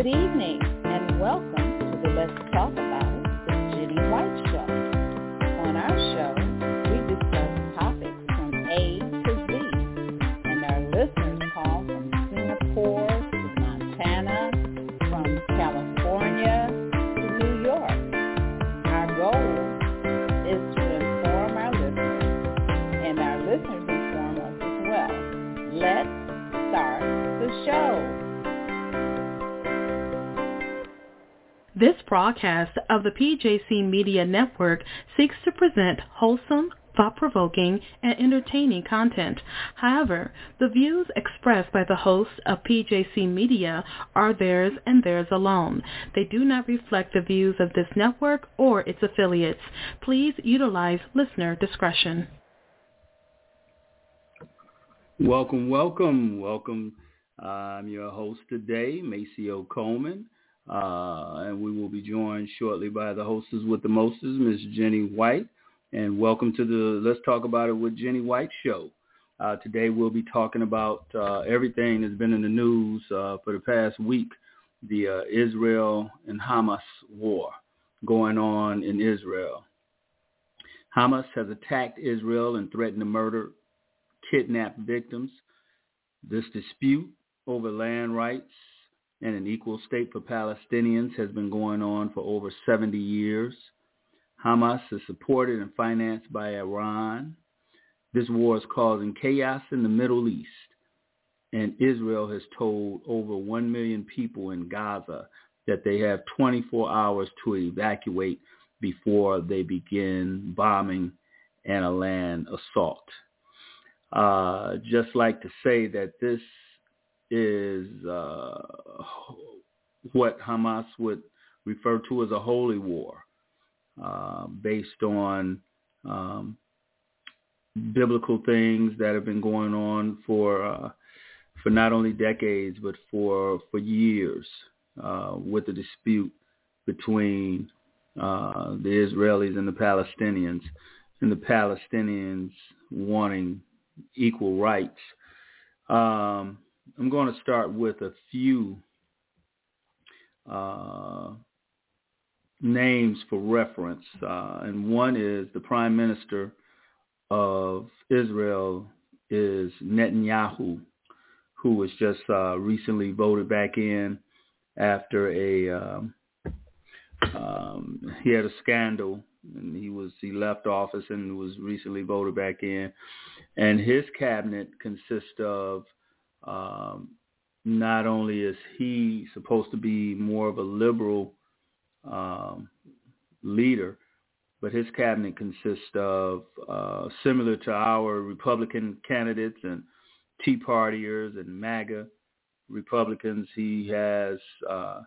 Good evening and welcome broadcast of the PJC Media Network seeks to present wholesome, thought-provoking, and entertaining content. However, the views expressed by the hosts of PJC Media are theirs and theirs alone. They do not reflect the views of this network or its affiliates. Please utilize listener discretion. Welcome, welcome, welcome. I'm your host today, Maceo Coleman. Uh, and we will be joined shortly by the hostess with the mostest, Ms. Jenny White. And welcome to the Let's Talk About It with Jenny White show. Uh, today we'll be talking about uh, everything that's been in the news uh, for the past week, the uh, Israel and Hamas war going on in Israel. Hamas has attacked Israel and threatened to murder, kidnap victims. This dispute over land rights and an equal state for Palestinians has been going on for over 70 years. Hamas is supported and financed by Iran. This war is causing chaos in the Middle East, and Israel has told over 1 million people in Gaza that they have 24 hours to evacuate before they begin bombing and a land assault. Uh, just like to say that this is uh, what Hamas would refer to as a holy war, uh, based on um, biblical things that have been going on for uh, for not only decades but for for years, uh, with the dispute between uh, the Israelis and the Palestinians, and the Palestinians wanting equal rights. Um, I'm going to start with a few uh, names for reference, uh, and one is the Prime Minister of Israel is Netanyahu, who was just uh, recently voted back in after a um, um, he had a scandal and he was he left office and was recently voted back in, and his cabinet consists of um, not only is he supposed to be more of a liberal um, leader, but his cabinet consists of uh, similar to our Republican candidates and Tea Partiers and MAGA Republicans. He has uh,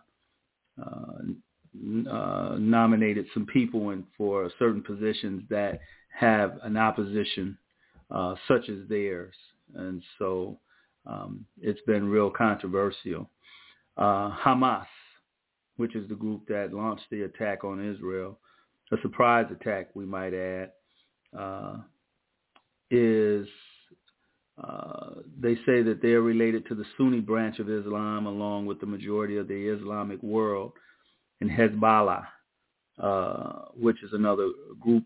uh, uh, nominated some people in for certain positions that have an opposition uh, such as theirs, and so um, it's been real controversial. Uh, Hamas, which is the group that launched the attack on Israel, a surprise attack, we might add, uh, is uh, they say that they're related to the Sunni branch of Islam along with the majority of the Islamic world and Hezbollah, uh, which is another group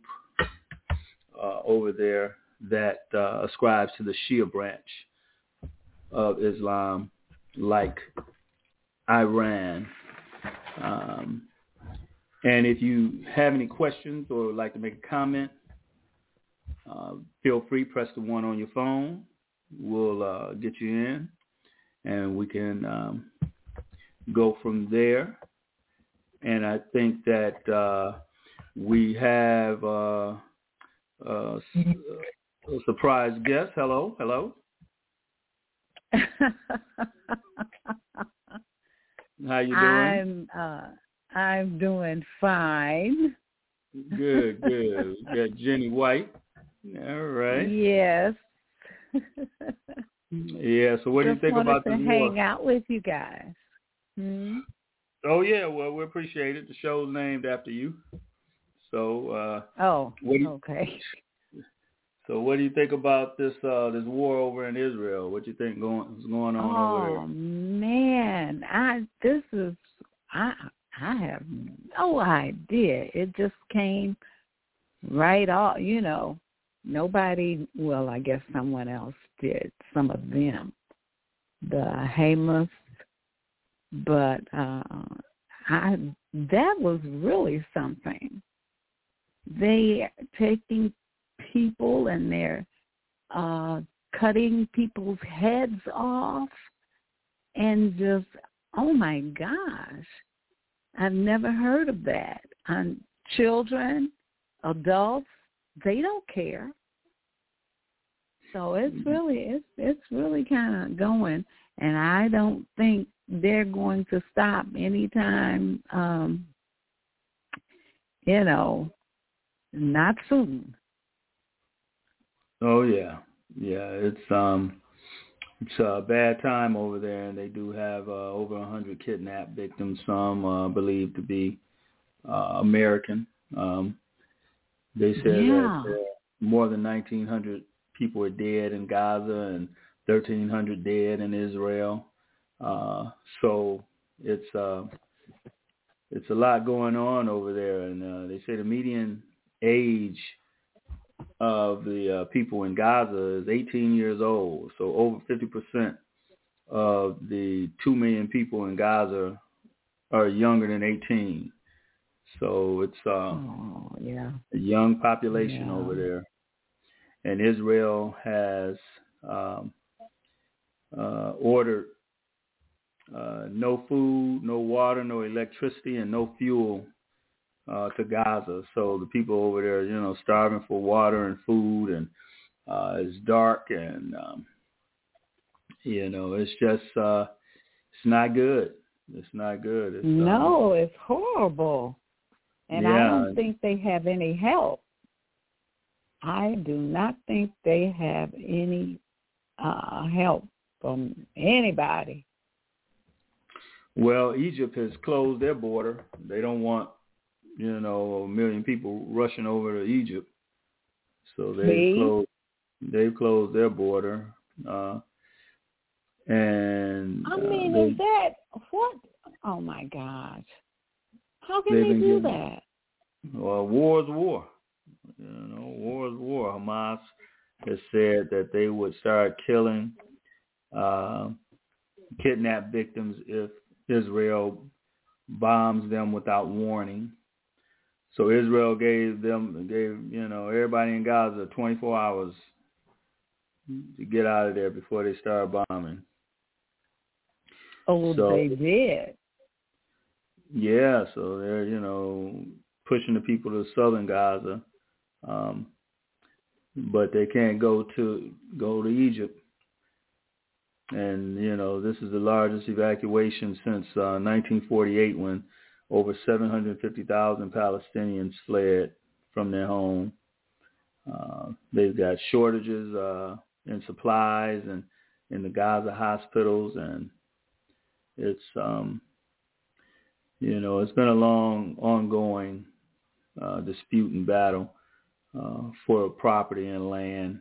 uh, over there that uh, ascribes to the Shia branch of Islam like Iran. Um, and if you have any questions or would like to make a comment, uh, feel free, press the one on your phone. We'll uh, get you in and we can um, go from there. And I think that uh, we have uh, uh, a surprise guest. Hello, hello. How you doing? I'm uh I'm doing fine. Good, good. We got Jenny White. All right. Yes. yeah. So what Just do you think about to this hang war? out with you guys. Hmm? Oh yeah. Well, we appreciate it. The show's named after you. So uh Oh, What do you- okay. So what do you think about this uh this war over in Israel? What do you think going is going on oh, over there? Oh man, I this is I I have no idea. It just came right off, you know. Nobody well, I guess someone else did, some of them. The Hamas but uh I that was really something. They taking people and they're uh, cutting people's heads off and just, oh my gosh, I've never heard of that. And children, adults, they don't care. So it's mm-hmm. really it's it's really kind of going, and I don't think they're going to stop anytime. Um, you know, not soon. Oh yeah, yeah. It's um, it's a bad time over there, and they do have uh, over a hundred kidnapped victims. Some uh, believed to be uh, American. Um, they said yeah. that uh, more than 1,900 people are dead in Gaza and 1,300 dead in Israel. Uh, so it's uh, it's a lot going on over there, and uh, they say the median age of the uh, people in Gaza is 18 years old. So over 50% of the 2 million people in Gaza are younger than 18. So it's uh, oh, yeah. a young population yeah. over there. And Israel has um, uh, ordered uh, no food, no water, no electricity, and no fuel uh, to Gaza. So the people over there, you know, starving for water and food, and uh, it's dark, and um, you know, it's just uh, it's not good. It's not good. It's, no, it's horrible, and yeah. I don't think they have any help. I do not think they have any uh, help from anybody. Well, Egypt has closed their border. They don't want you know, a million people rushing over to Egypt. So they closed they've closed their border. Uh and I mean, uh, they, is that what? Oh my gosh! How can they do getting, that? Well, war is war. You know, war is war. Hamas has said that they would start killing uh, kidnapped victims if Israel bombs them without warning. So Israel gave them gave you know everybody in Gaza 24 hours to get out of there before they start bombing. Oh, so, they did. Yeah, so they're you know pushing the people to southern Gaza, um, but they can't go to go to Egypt. And you know this is the largest evacuation since uh, 1948 when over 750,000 Palestinians fled from their home. Uh, they've got shortages uh, in supplies and in the Gaza hospitals, and it's um, you know it's been a long, ongoing uh, dispute and battle uh, for property and land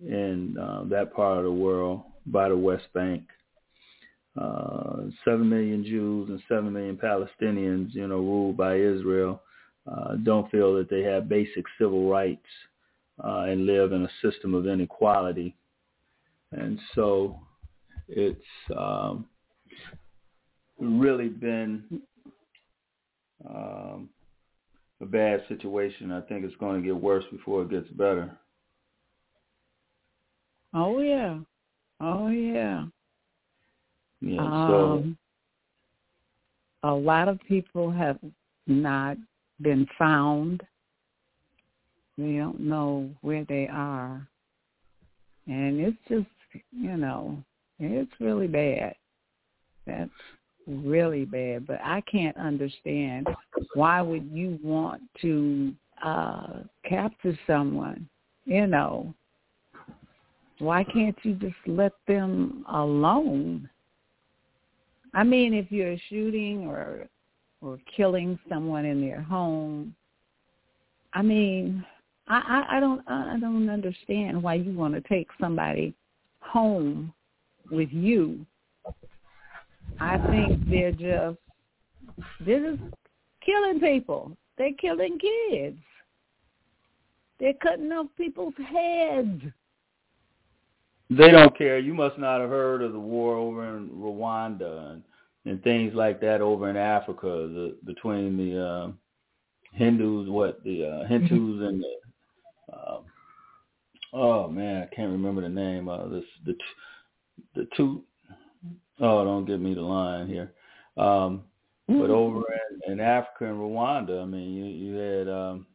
in uh, that part of the world by the West Bank uh, seven million Jews and seven million Palestinians, you know, ruled by Israel, uh, don't feel that they have basic civil rights uh, and live in a system of inequality, and so it's um, really been um, a bad situation. I think it's going to get worse before it gets better. Oh yeah, oh yeah. Yeah, um, so a lot of people have not been found. We don't know where they are. And it's just, you know, it's really bad. That's really bad. But I can't understand why would you want to uh capture someone, you know. Why can't you just let them alone? I mean, if you're shooting or or killing someone in their home, I mean, I, I, I don't I don't understand why you want to take somebody home with you. I think they're just they're just killing people. They're killing kids. They're cutting off people's heads. They don't care. You must not have heard of the war over in Rwanda and, and things like that over in Africa the, between the uh, Hindus, what the uh, Hindus and the uh, oh man, I can't remember the name. Uh, this the the two oh don't give me the line here. Um, mm-hmm. But over in, in Africa and Rwanda, I mean, you you had um,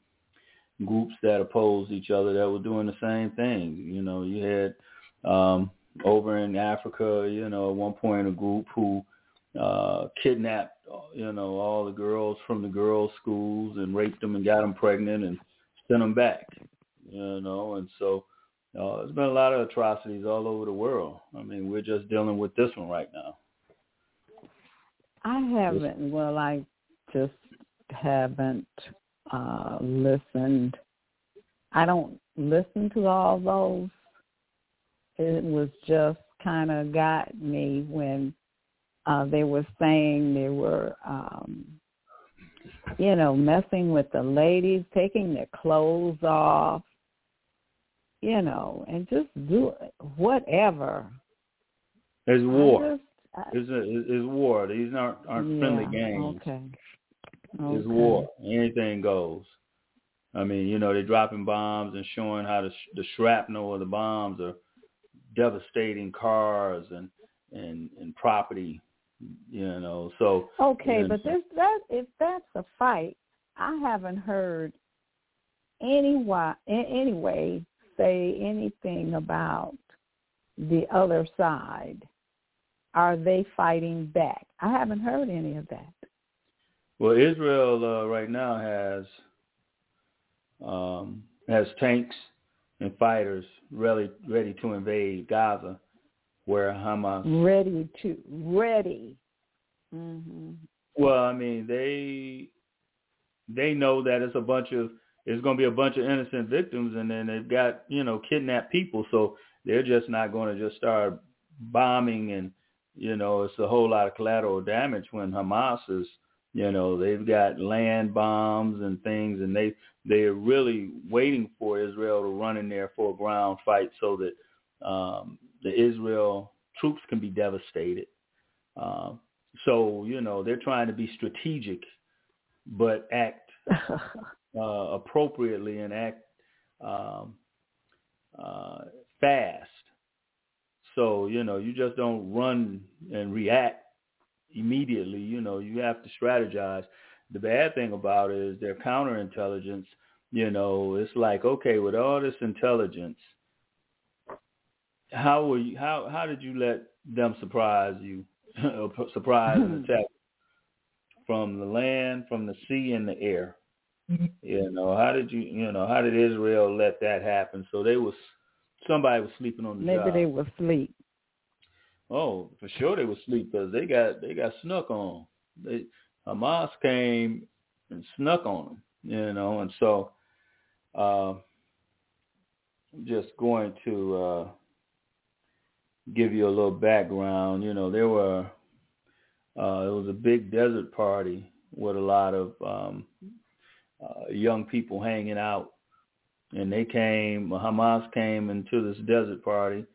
groups that opposed each other that were doing the same thing. You know, you had um, over in Africa, you know, at one point a group who uh, kidnapped, you know, all the girls from the girls' schools and raped them and got them pregnant and sent them back, you know, and so uh, there's been a lot of atrocities all over the world. I mean, we're just dealing with this one right now. I haven't. Well, I just haven't uh listened. I don't listen to all those. It was just kind of got me when uh they were saying they were um you know messing with the ladies taking their clothes off you know and just do whatever It's war it's a it's war these aren't aren't yeah, friendly games okay Okay. It's war. Anything goes. I mean, you know, they're dropping bombs and showing how the, the shrapnel of the bombs are devastating cars and and and property. You know, so okay, but this that if that's a fight, I haven't heard anyone anyway say anything about the other side. Are they fighting back? I haven't heard any of that. Well, Israel uh, right now has um, has tanks and fighters ready ready to invade Gaza, where Hamas ready to ready. Mm-hmm. Well, I mean they they know that it's a bunch of it's going to be a bunch of innocent victims, and then they've got you know kidnapped people, so they're just not going to just start bombing and you know it's a whole lot of collateral damage when Hamas is you know, they've got land bombs and things, and they they're really waiting for Israel to run in there for a ground fight so that um, the Israel troops can be devastated. Um, so you know they're trying to be strategic, but act uh, appropriately and act um, uh, fast. So you know you just don't run and react immediately. You know, you have to strategize. The bad thing about it is their counterintelligence. You know, it's like okay, with all this intelligence, how were you? How how did you let them surprise you? surprise and attack from the land, from the sea, and the air. Mm-hmm. You know, how did you? You know, how did Israel let that happen? So they was somebody was sleeping on the Maybe job. Maybe they were asleep. Oh, for sure they was asleep because they got they got snuck on. They Hamas came and snuck on them, you know, and so uh, I'm just going to uh, give you a little background. You know, there were uh, it was a big desert party with a lot of um, uh, young people hanging out, and they came. Hamas came into this desert party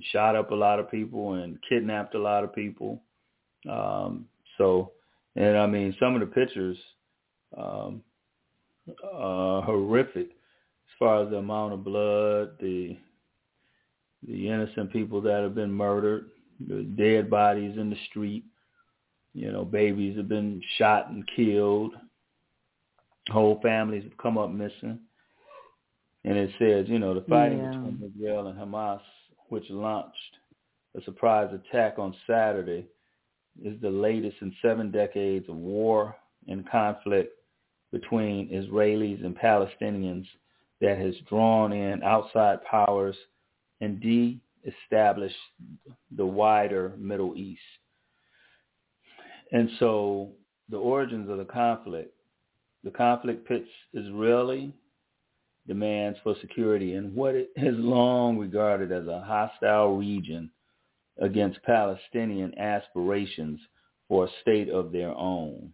shot up a lot of people and kidnapped a lot of people. Um, so, and I mean, some of the pictures um, are horrific as far as the amount of blood, the the innocent people that have been murdered, the dead bodies in the street. You know, babies have been shot and killed. Whole families have come up missing. And it says, you know, the fighting yeah. between Israel and Hamas which launched a surprise attack on Saturday, is the latest in seven decades of war and conflict between Israelis and Palestinians that has drawn in outside powers and de-established the wider Middle East. And so the origins of the conflict, the conflict pits Israeli demands for security in what it has long regarded as a hostile region against Palestinian aspirations for a state of their own.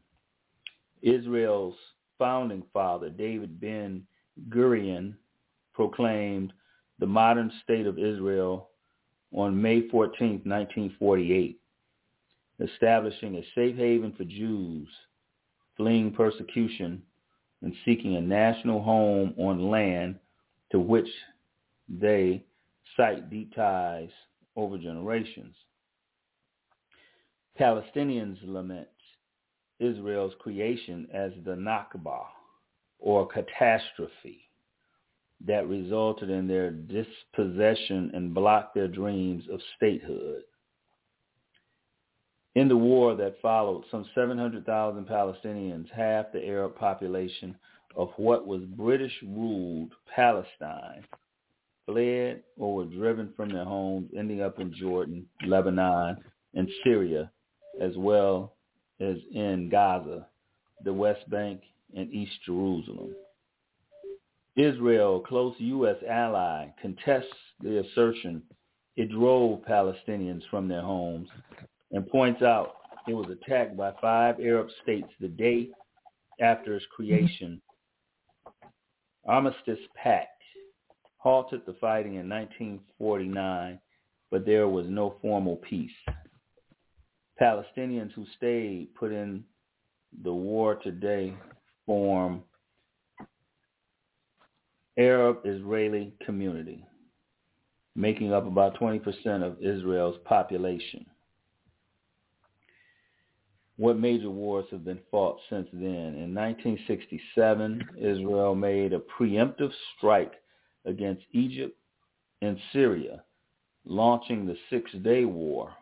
Israel's founding father, David Ben Gurion, proclaimed the modern state of Israel on May 14, 1948, establishing a safe haven for Jews fleeing persecution and seeking a national home on land to which they cite deep ties over generations. Palestinians lament Israel's creation as the Nakba, or catastrophe, that resulted in their dispossession and blocked their dreams of statehood. In the war that followed, some 700,000 Palestinians, half the Arab population of what was British-ruled Palestine, fled or were driven from their homes, ending up in Jordan, Lebanon, and Syria, as well as in Gaza, the West Bank, and East Jerusalem. Israel, a close U.S. ally, contests the assertion it drove Palestinians from their homes and points out it was attacked by five Arab states the day after its creation. Mm-hmm. Armistice Pact halted the fighting in 1949, but there was no formal peace. Palestinians who stayed put in the war today form Arab-Israeli community, making up about 20% of Israel's population. What major wars have been fought since then? In 1967, Israel made a preemptive strike against Egypt and Syria, launching the Six-Day War.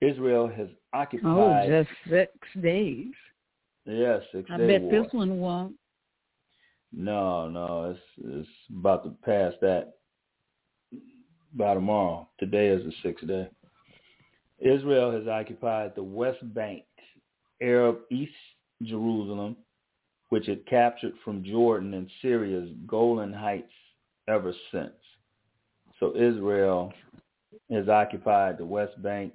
Israel has oh, occupied... Oh, just six days. Yes, yeah, Six-Day I bet this one won't. No, no, it's it's about to pass that by tomorrow. Today is the sixth day. Israel has occupied the West Bank, Arab East Jerusalem, which it captured from Jordan and Syria's Golan Heights ever since. So Israel has occupied the West Bank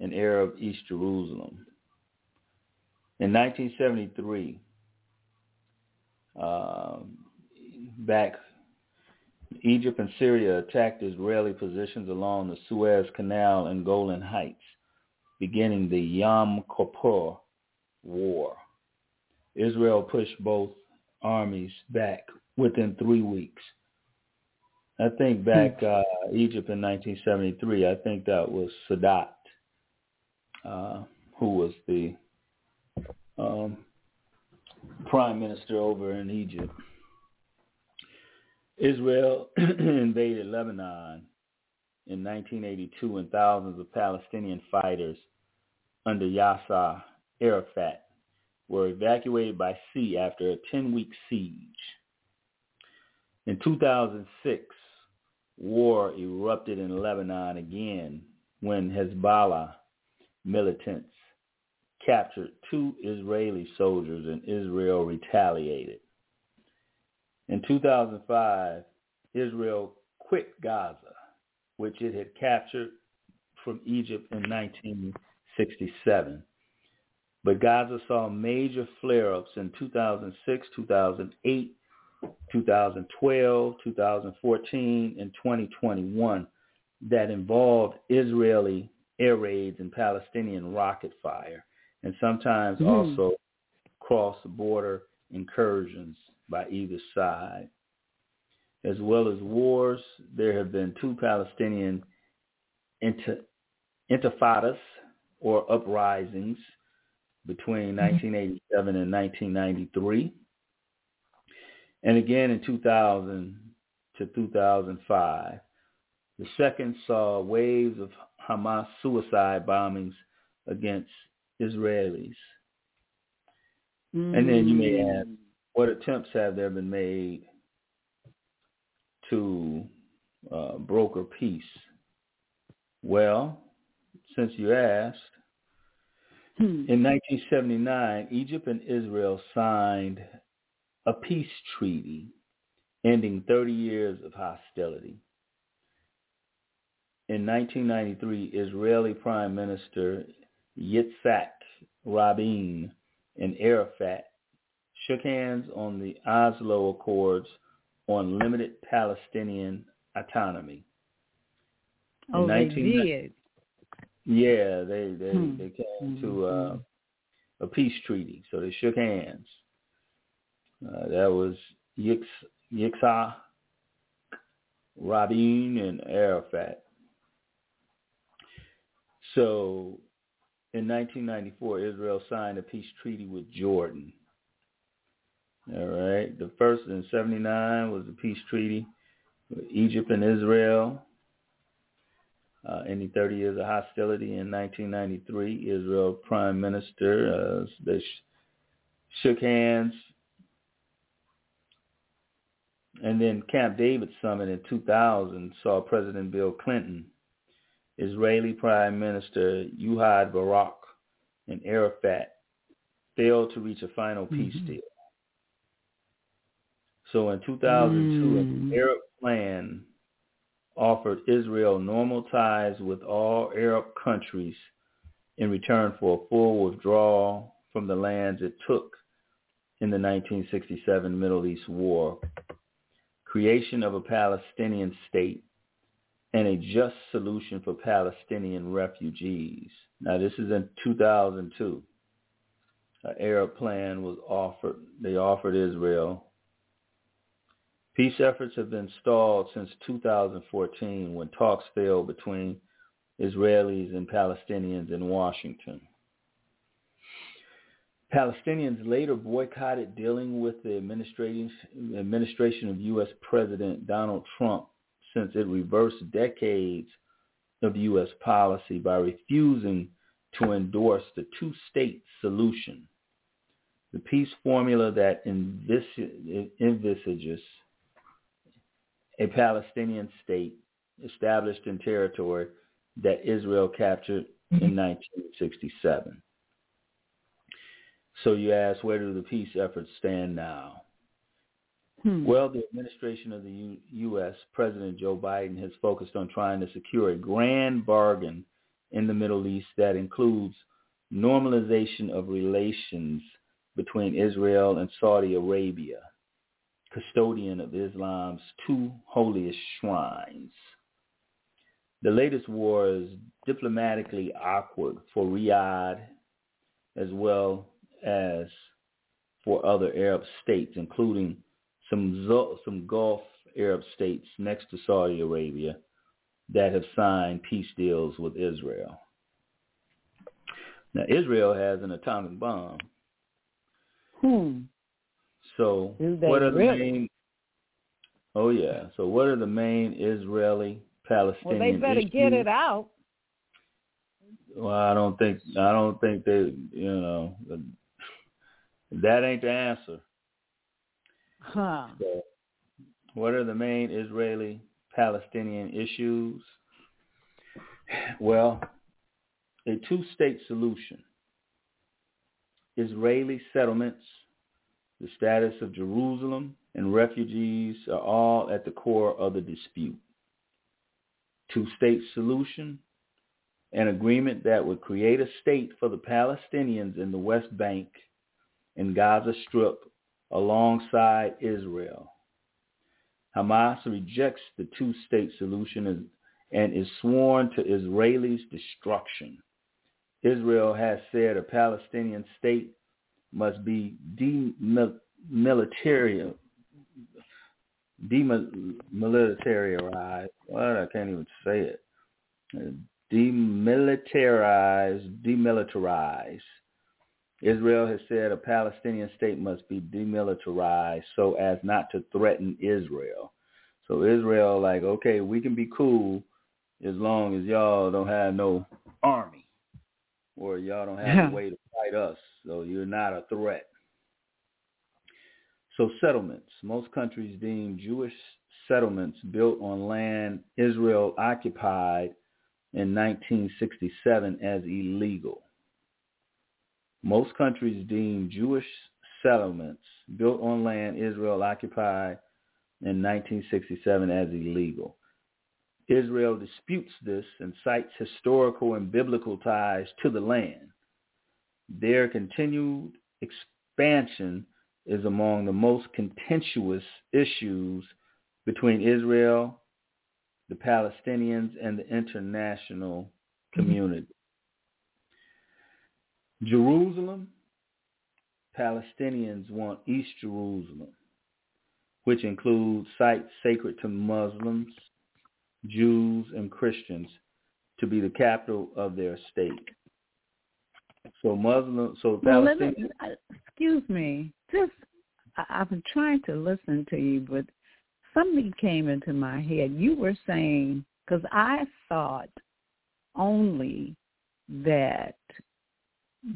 and Arab East Jerusalem. In 1973, uh, back Egypt and Syria attacked Israeli positions along the Suez Canal and Golan Heights, beginning the Yom Kippur War. Israel pushed both armies back within three weeks. I think back hmm. uh, Egypt in 1973, I think that was Sadat, uh, who was the um, prime minister over in Egypt. Israel invaded Lebanon in 1982 and thousands of Palestinian fighters under Yasser Arafat were evacuated by sea after a 10-week siege. In 2006, war erupted in Lebanon again when Hezbollah militants captured two Israeli soldiers and Israel retaliated. In 2005, Israel quit Gaza, which it had captured from Egypt in 1967. But Gaza saw major flare-ups in 2006, 2008, 2012, 2014, and 2021 that involved Israeli air raids and Palestinian rocket fire and sometimes mm. also cross-border incursions by either side. As well as wars, there have been two Palestinian intifadas or uprisings between 1987 mm-hmm. and 1993. And again in 2000 to 2005. The second saw waves of Hamas suicide bombings against Israelis. Mm. And then you may ask, mm. What attempts have there been made to uh, broker peace? Well, since you asked, hmm. in 1979, Egypt and Israel signed a peace treaty ending 30 years of hostility. In 1993, Israeli Prime Minister Yitzhak Rabin and Arafat shook hands on the Oslo Accords on limited Palestinian autonomy. Oh, they did. Yeah, they they hmm. they came mm-hmm. to uh, a peace treaty, so they shook hands. Uh, that was Yix, Yitzhak Rabin and Arafat. So in 1994, Israel signed a peace treaty with Jordan. All right. The first in 79 was the peace treaty with Egypt and Israel. Uh, ending 30 years of hostility in 1993. Israel Prime Minister, uh, they sh- shook hands. And then Camp David Summit in 2000 saw President Bill Clinton Israeli Prime Minister Ehud Barak and Arafat failed to reach a final peace mm-hmm. deal. So in 2002, mm. an Arab plan offered Israel normal ties with all Arab countries in return for a full withdrawal from the lands it took in the 1967 Middle East War, creation of a Palestinian state, and a just solution for Palestinian refugees. Now, this is in 2002. An Arab plan was offered. They offered Israel. Peace efforts have been stalled since 2014 when talks failed between Israelis and Palestinians in Washington. Palestinians later boycotted dealing with the administration, of U.S. President Donald Trump since it reversed decades of U.S. policy by refusing to endorse the two-state solution, the peace formula that envisages a Palestinian state established in territory that Israel captured in 1967. So you ask, where do the peace efforts stand now? Hmm. Well, the administration of the U- U.S., President Joe Biden, has focused on trying to secure a grand bargain in the Middle East that includes normalization of relations between Israel and Saudi Arabia, custodian of Islam's two holiest shrines. The latest war is diplomatically awkward for Riyadh as well as for other Arab states, including some some Gulf Arab states next to Saudi Arabia that have signed peace deals with Israel. Now Israel has an atomic bomb. Hmm. So what are the really? main? Oh yeah. So what are the main Israeli Palestinian? Well, they better issues? get it out. Well, I don't think I don't think they. You know, that ain't the answer. Huh. So what are the main Israeli-Palestinian issues? Well, a two-state solution, Israeli settlements, the status of Jerusalem, and refugees are all at the core of the dispute. Two-state solution, an agreement that would create a state for the Palestinians in the West Bank and Gaza Strip alongside Israel. Hamas rejects the two-state solution and is sworn to Israelis' destruction. Israel has said a Palestinian state must be demilitarized, demilitarized. What? I can't even say it. Demilitarized, demilitarized Israel has said a Palestinian state must be demilitarized so as not to threaten Israel. So Israel like, okay, we can be cool as long as y'all don't have no army or y'all don't have yeah. a way to fight us. So you're not a threat. So settlements. Most countries deem Jewish settlements built on land Israel occupied in 1967 as illegal. Most countries deem Jewish settlements built on land Israel occupied in 1967 as illegal. Israel disputes this and cites historical and biblical ties to the land. Their continued expansion is among the most contentious issues between Israel, the Palestinians, and the international community. Mm-hmm. Jerusalem, Palestinians want East Jerusalem, which includes sites sacred to Muslims, Jews, and Christians, to be the capital of their state. So Muslim, so well, Palestinians. Me, excuse me, just I, I've been trying to listen to you, but something came into my head. You were saying because I thought only that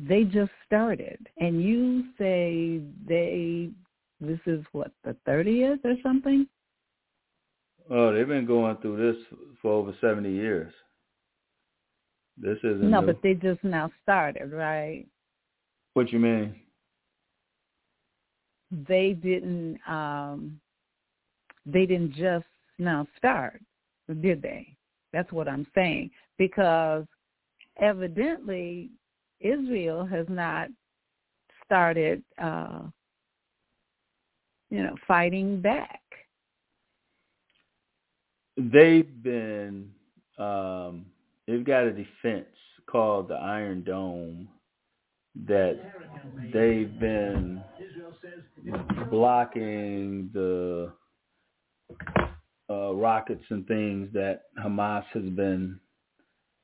they just started, and you say they this is what the thirtieth or something. Oh, they've been going through this for over seventy years. This isn't no, new. but they just now started, right? What you mean? They didn't. um They didn't just now start, did they? That's what I'm saying because evidently Israel has not started, uh, you know, fighting back. They've been, um, they've got a defense called the Iron Dome that they've been blocking the uh, rockets and things that Hamas has been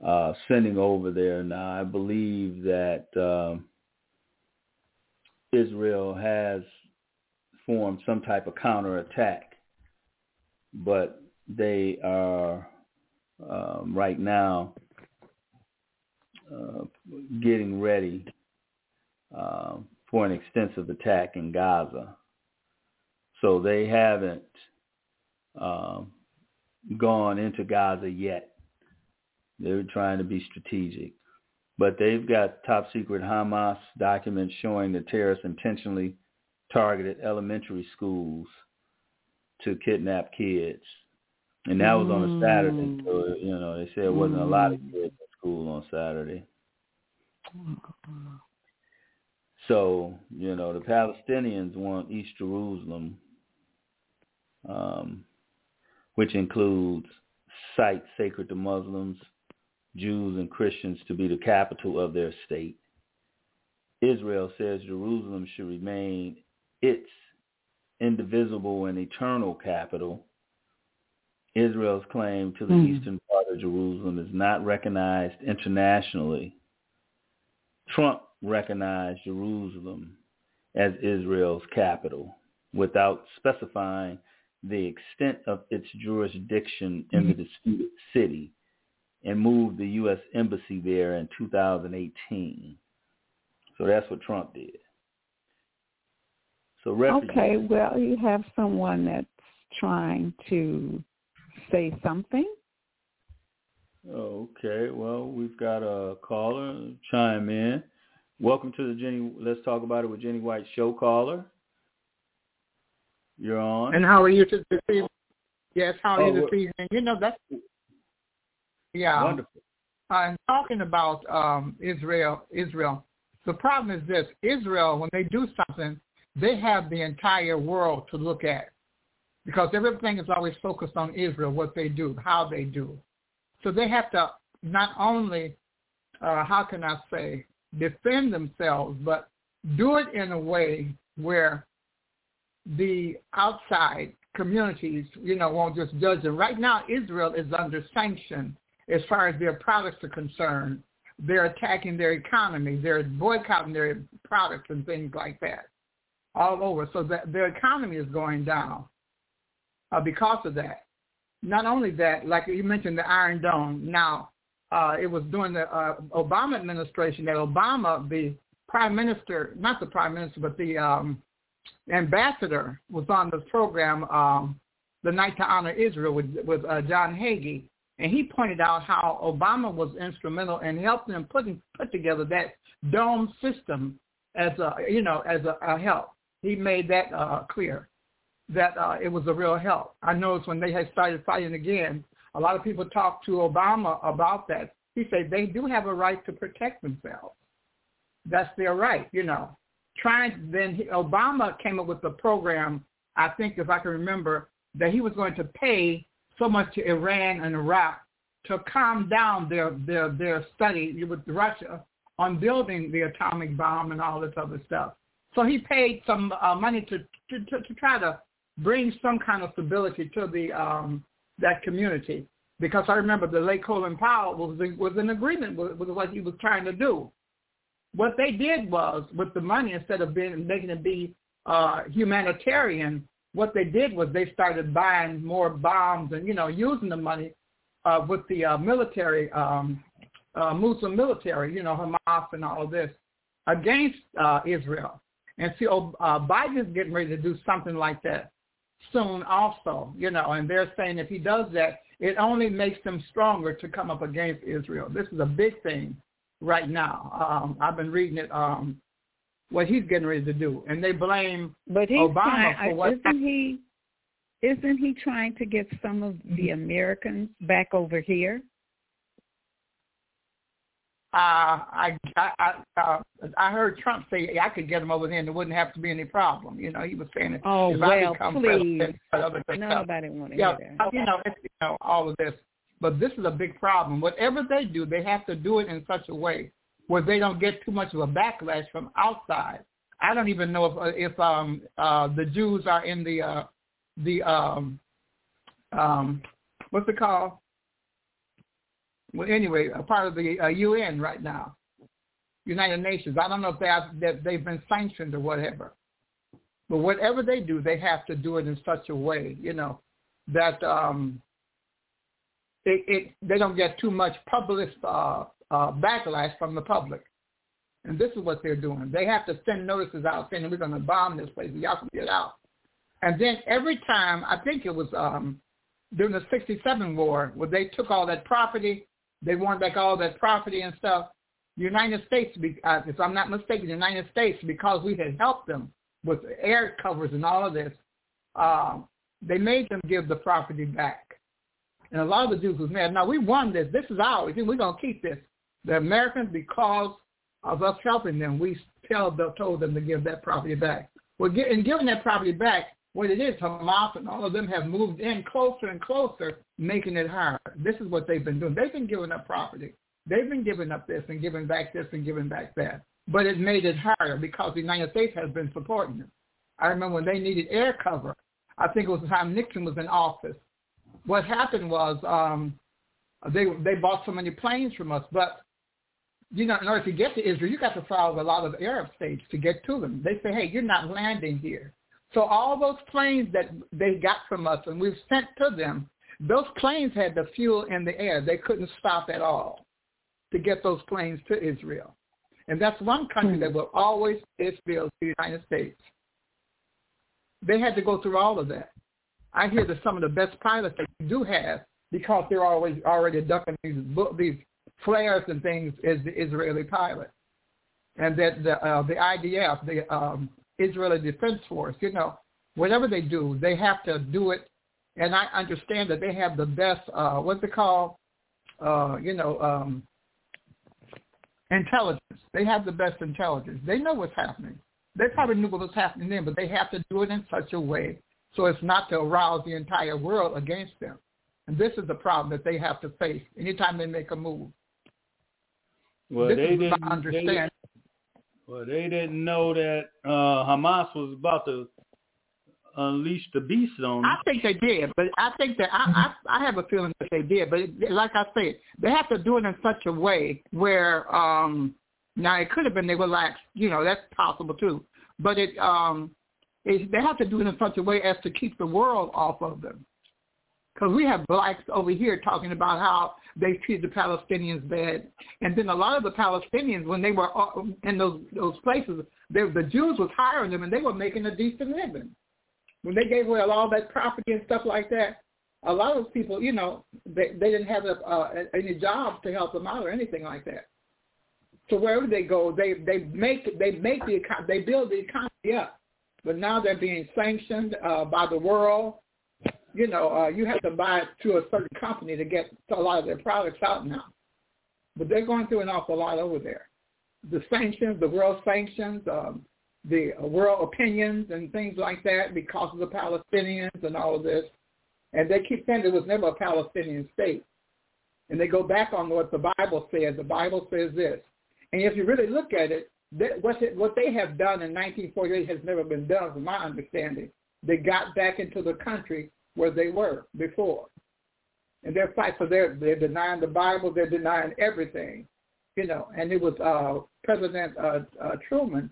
uh, sending over there. Now, I believe that um, Israel has formed some type of counterattack, but they are um, right now uh, getting ready uh, for an extensive attack in Gaza. So they haven't um, gone into Gaza yet. They're trying to be strategic. But they've got top secret Hamas documents showing that terrorists intentionally targeted elementary schools to kidnap kids. And that was on a Saturday. Mm. So, you know, they said it wasn't a lot of kids in school on Saturday. So, you know, the Palestinians want East Jerusalem, um, which includes sites sacred to Muslims, Jews, and Christians to be the capital of their state. Israel says Jerusalem should remain its indivisible and eternal capital. Israel's claim to the Mm. eastern part of Jerusalem is not recognized internationally. Trump recognized Jerusalem as Israel's capital without specifying the extent of its jurisdiction in the disputed city and moved the U.S. embassy there in 2018. So that's what Trump did. So refugees, Okay, well, you have someone that's trying to say something. Okay, well, we've got a caller chime in. Welcome to the Jenny. Let's talk about it with Jenny White show caller. You're on. And how are you this evening? Yes, how are Oh, you this evening? You know that's yeah. Wonderful. I'm talking about um, Israel. Israel. The problem is this: Israel, when they do something, they have the entire world to look at, because everything is always focused on Israel, what they do, how they do. So they have to not only, uh, how can I say, defend themselves, but do it in a way where the outside communities, you know, won't just judge them. Right now, Israel is under sanction as far as their products are concerned. They're attacking their economy. They're boycotting their products and things like that all over. So that their economy is going down uh, because of that. Not only that, like you mentioned, the Iron Dome. Now, uh, it was during the uh, Obama administration that Obama, the prime minister, not the prime minister, but the um, ambassador was on the program, um, The Night to Honor Israel with, with uh, John Hagee. And he pointed out how Obama was instrumental in helping them putting put together that dome system as a you know as a, a help. He made that uh, clear that uh, it was a real help. I noticed when they had started fighting again, a lot of people talked to Obama about that. He said they do have a right to protect themselves. That's their right, you know. Trying then he, Obama came up with a program. I think, if I can remember, that he was going to pay so much to Iran and Iraq to calm down their their their study with Russia on building the atomic bomb and all this other stuff. So he paid some uh, money to, to, to to try to bring some kind of stability to the um, that community. Because I remember the late Colin Powell was was in agreement with, with what he was trying to do. What they did was with the money, instead of being making it be uh, humanitarian, what they did was they started buying more bombs and you know using the money uh, with the uh, military, um, uh, Muslim military, you know Hamas and all of this against uh, Israel. And so uh, Biden's getting ready to do something like that soon also, you know, and they're saying if he does that, it only makes them stronger to come up against Israel. This is a big thing right now. Um, I've been reading it, um, what he's getting ready to do, and they blame but he's Obama trying, for what. Isn't he? Isn't he trying to get some of the Americans back over here? Uh, I I uh, I heard Trump say I could get him over there and there wouldn't have to be any problem. You know, he was saying if, Oh if well, I become please. president, other stuff. Nobody want to yeah, hear uh, that. you know, it's, you know, all of this. But this is a big problem. Whatever they do, they have to do it in such a way where they don't get too much of a backlash from outside. I don't even know if if um uh the Jews are in the uh the um um what's it called? Well, anyway, a part of the uh, UN right now, United Nations. I don't know if they have, that they've been sanctioned or whatever. But whatever they do, they have to do it in such a way, you know, that um, it, it they don't get too much public uh, uh, backlash from the public. And this is what they're doing. They have to send notices out saying we're going to bomb this place. Y'all can get out. And then every time, I think it was um, during the '67 war, where they took all that property, they want back all that property and stuff. The United States, uh, if I'm not mistaken, the United States, because we had helped them with air covers and all of this, um, they made them give the property back. And a lot of the Jews was mad. Now we won this. This is ours. We're going to keep this. The Americans, because of us helping them, we tell, told them to give that property back. Well, in giving that property back, what it is, Hamas and all of them have moved in closer and closer, making it hard. This is what they've been doing. They've been giving up property. They've been giving up this and giving back this and giving back that. But it made it harder because the United States has been supporting them. I remember when they needed air cover. I think it was the time Nixon was in office. What happened was um, they they bought so many planes from us, but you know, in order to get to Israel, you got to follow a lot of Arab states to get to them. They say, hey, you're not landing here. So all those planes that they got from us and we've sent to them, those planes had the fuel in the air. They couldn't stop at all to get those planes to Israel. And that's one country that will always Israel to the United States. They had to go through all of that. I hear that some of the best pilots they do have because they're always already ducking these these flares and things is the Israeli pilot, and that the uh, the IDF, the um, Israeli Defense Force, you know, whatever they do, they have to do it. And I understand that they have the best, uh, what's it called? Uh, you know, um, intelligence. They have the best intelligence. They know what's happening. They probably knew what was happening then, but they have to do it in such a way so it's not to arouse the entire world against them. And this is the problem that they have to face anytime they make a move. Well, this they is didn't I understand. Well, they didn't know that uh, Hamas was about to unleash the beast on them. I think they did, but I think that I I, I have a feeling that they did. But like I said, they have to do it in such a way where um now it could have been they were lax, you know, that's possible too. But it um it, they have to do it in such a way as to keep the world off of them. Because we have blacks over here talking about how they treat the Palestinians bad, and then a lot of the Palestinians, when they were uh, in those those places, they, the Jews was hiring them, and they were making a decent living. When they gave away all that property and stuff like that, a lot of people, you know, they they didn't have uh, any jobs to help them out or anything like that. So wherever they go, they they make they make the they build the economy up. but now they're being sanctioned uh, by the world. You know, uh, you have to buy to a certain company to get a lot of their products out now. But they're going through an awful lot over there. The sanctions, the world sanctions, um, the world opinions and things like that because of the Palestinians and all of this. And they keep saying there was never a Palestinian state. And they go back on what the Bible says. The Bible says this. And if you really look at it, that what, it, what they have done in 1948 has never been done, from my understanding. They got back into the country where they were before. And they're fighting, so they're, they're denying the Bible, they're denying everything, you know. And it was uh, President uh, uh, Truman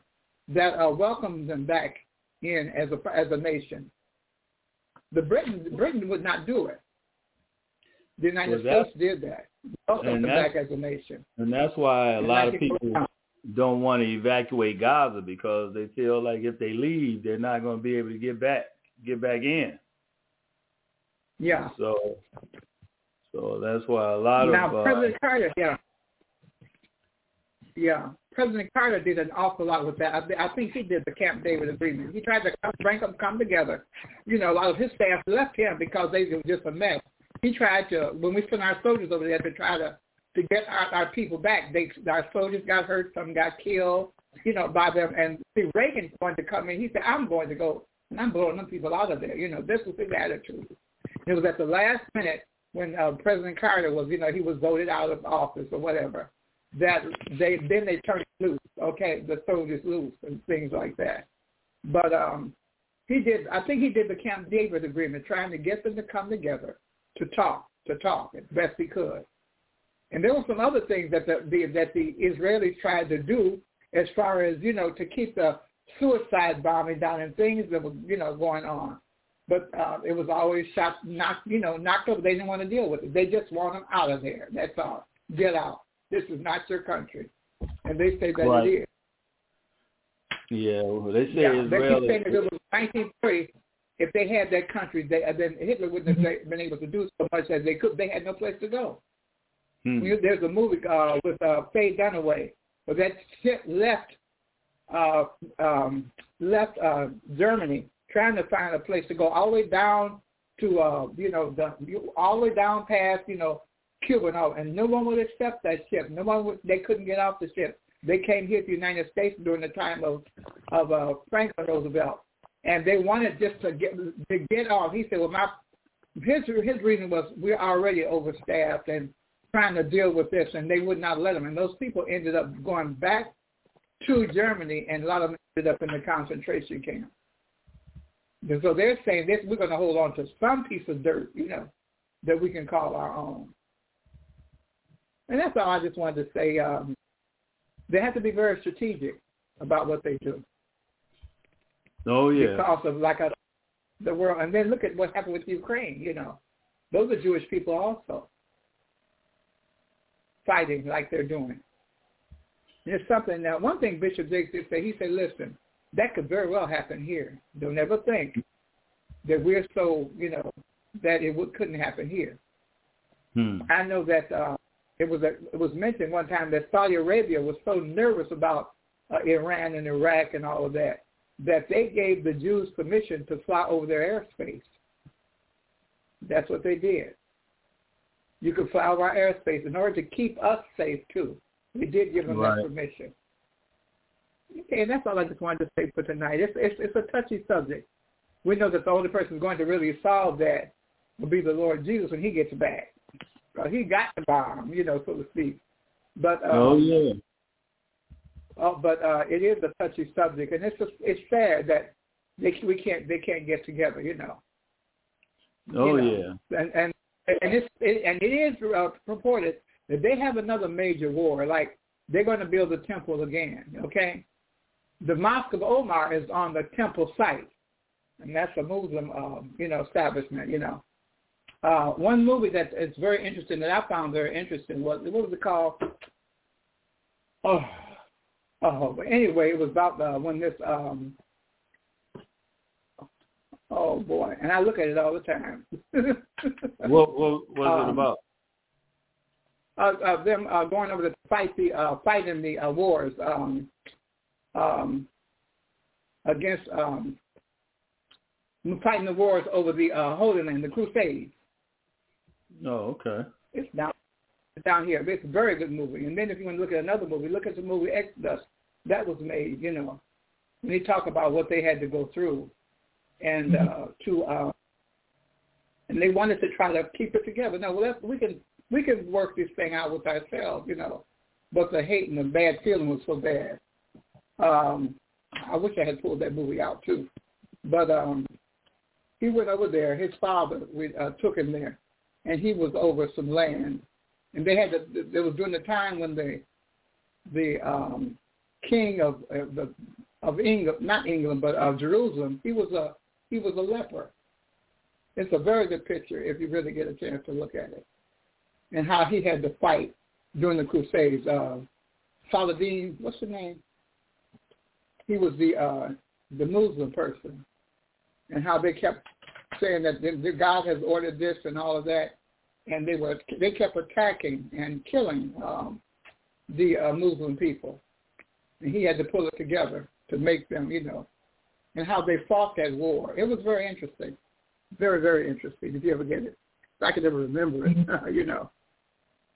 that uh, welcomed them back in as a, as a nation. The Britain, Britain would not do it. The United well, States did that. Welcomed them back as a nation. And that's why a lot of people don't want to evacuate Gaza because they feel like if they leave, they're not going to be able to get back get back in. Yeah. So, so that's why a lot now, of now President uh, Carter, yeah, yeah, President Carter did an awful lot with that. I, I think he did the Camp David agreement. He tried to bring them come together. You know, a lot of his staff left him because they were just a mess. He tried to when we sent our soldiers over there to try to to get our, our people back. They, our soldiers got hurt, some got killed, you know, by them. And see, Reagan going to come in. He said, "I'm going to go and I'm blowing them people out of there." You know, this was his attitude. It was at the last minute when uh, President Carter was, you know, he was voted out of office or whatever. That they then they turned loose. Okay, the soldiers loose and things like that. But um, he did. I think he did the Camp David agreement, trying to get them to come together to talk, to talk as best he could. And there were some other things that the, the that the Israelis tried to do as far as, you know, to keep the suicide bombing down and things that were, you know, going on. But uh, it was always shot, knocked, you know, knocked over. They didn't want to deal with it. They just want them out of there. That's all. Get out. This is not your country. And they say that right. it is. Yeah, well, they say yeah, Israel. They keep saying that it was 1930. If they had that country, they, then Hitler wouldn't have been able to do so much as they could. They had no place to go. Hmm. There's a movie uh, with uh, Faye Dunaway where that ship left uh, um, left uh, Germany trying to find a place to go all the way down to uh, you know the all the way down past you know Cuba and all, and no one would accept that ship. No one would, they couldn't get off the ship. They came here to the United States during the time of of uh, Franklin Roosevelt, and they wanted just to get to get off. He said, "Well, my his his reason was we're already overstaffed and trying to deal with this, and they would not let them. And those people ended up going back to Germany, and a lot of them ended up in the concentration camp. And so they're saying this: we're going to hold on to some piece of dirt, you know, that we can call our own. And that's all I just wanted to say. Um, they have to be very strategic about what they do. Oh yeah. Because of like a, the world, and then look at what happened with Ukraine. You know, those are Jewish people also fighting like they're doing. There's something now. One thing Bishop Jakes did say, he said, "Listen, that could very well happen here. Don't ever think that we're so, you know, that it would, couldn't happen here." Hmm. I know that uh, it was a, it was mentioned one time that Saudi Arabia was so nervous about uh, Iran and Iraq and all of that that they gave the Jews permission to fly over their airspace. That's what they did. You could fly over our airspace in order to keep us safe too. We did give them right. that permission. Okay, and that's all I just wanted to say for tonight. It's, it's it's a touchy subject. We know that the only person going to really solve that will be the Lord Jesus when He gets back, He got the bomb, you know, so to speak. But um, oh yeah. Oh, but uh, it is a touchy subject, and it's just, it's sad that they we can't they can't get together, you know. Oh you know? yeah. And and and it's it, and it is uh, purported that they have another major war. Like they're going to build the temple again. Okay, the Mosque of Omar is on the temple site, and that's a Muslim, uh, you know, establishment. You know, uh, one movie that is very interesting that I found very interesting was what was it called? Oh, oh. But anyway, it was about uh, when this um, Oh boy, and I look at it all the time. what what was um, it about? Uh, uh, them uh, going over to fight the uh, fighting the uh, wars um, um, against um, fighting the wars over the uh, Holy Land, the Crusades. Oh, okay. It's down it's down here. It's a very good movie. And then if you want to look at another movie, look at the movie Exodus. That was made, you know, when they talk about what they had to go through, and uh, to uh, and they wanted to try to keep it together. No, well, we can we can work this thing out with ourselves, you know. But the hate and the bad feeling was so bad. Um, I wish I had pulled that movie out too. But um, he went over there. His father uh, took him there, and he was over some land. And they had to, it was during the time when the the um, king of uh, the of England, not England, but of Jerusalem, he was a he was a leper. It's a very good picture if you really get a chance to look at it, and how he had to fight during the Crusades. Uh, Saladin, what's the name? He was the uh, the Muslim person, and how they kept saying that the, God has ordered this and all of that, and they were they kept attacking and killing um, the uh, Muslim people, and he had to pull it together to make them, you know, and how they fought that war. It was very interesting, very very interesting. If you ever get it, I can never remember it, you know,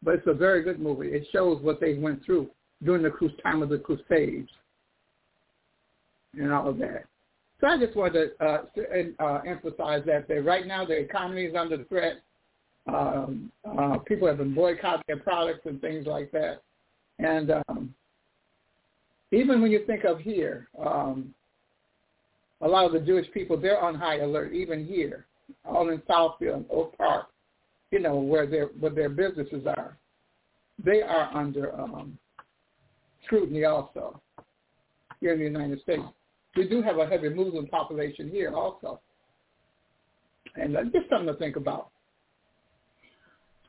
but it's a very good movie. It shows what they went through during the time of the Crusades and all of that. So I just wanted to uh, uh, emphasize that, that right now the economy is under threat. Um, uh, people have been boycotting their products and things like that. And um, even when you think of here, um, a lot of the Jewish people, they're on high alert, even here, all in Southfield, and Oak Park, you know, where their, where their businesses are. They are under um, scrutiny also here in the United States we do have a heavy Muslim population here also. And uh, just something to think about.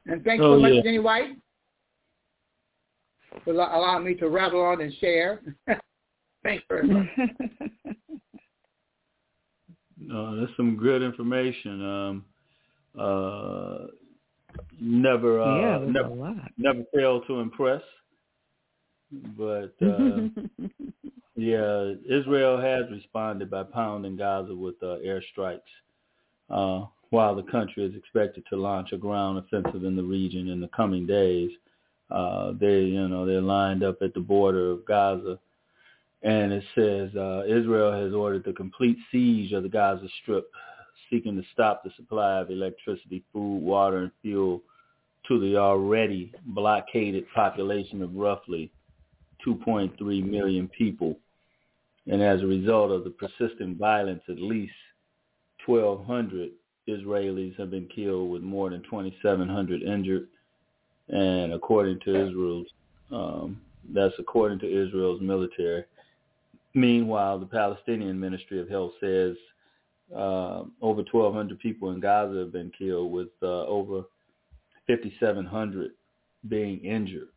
And thanks oh, so much, yeah. Jenny White, for allowing me to rattle on and share. thanks very much. No, that's some good information. Um, uh, never, uh, yeah, never, never fail to impress. But uh, yeah, Israel has responded by pounding Gaza with uh, airstrikes, uh, while the country is expected to launch a ground offensive in the region in the coming days. Uh, they, you know, they're lined up at the border of Gaza, and it says uh, Israel has ordered the complete siege of the Gaza Strip, seeking to stop the supply of electricity, food, water, and fuel to the already blockaded population of roughly 2.3 million people and as a result of the persistent violence, at least 1,200 Israelis have been killed with more than 2,700 injured. And according to Israel's, um, that's according to Israel's military. Meanwhile, the Palestinian Ministry of Health says uh, over 1,200 people in Gaza have been killed, with uh, over 5,700 being injured.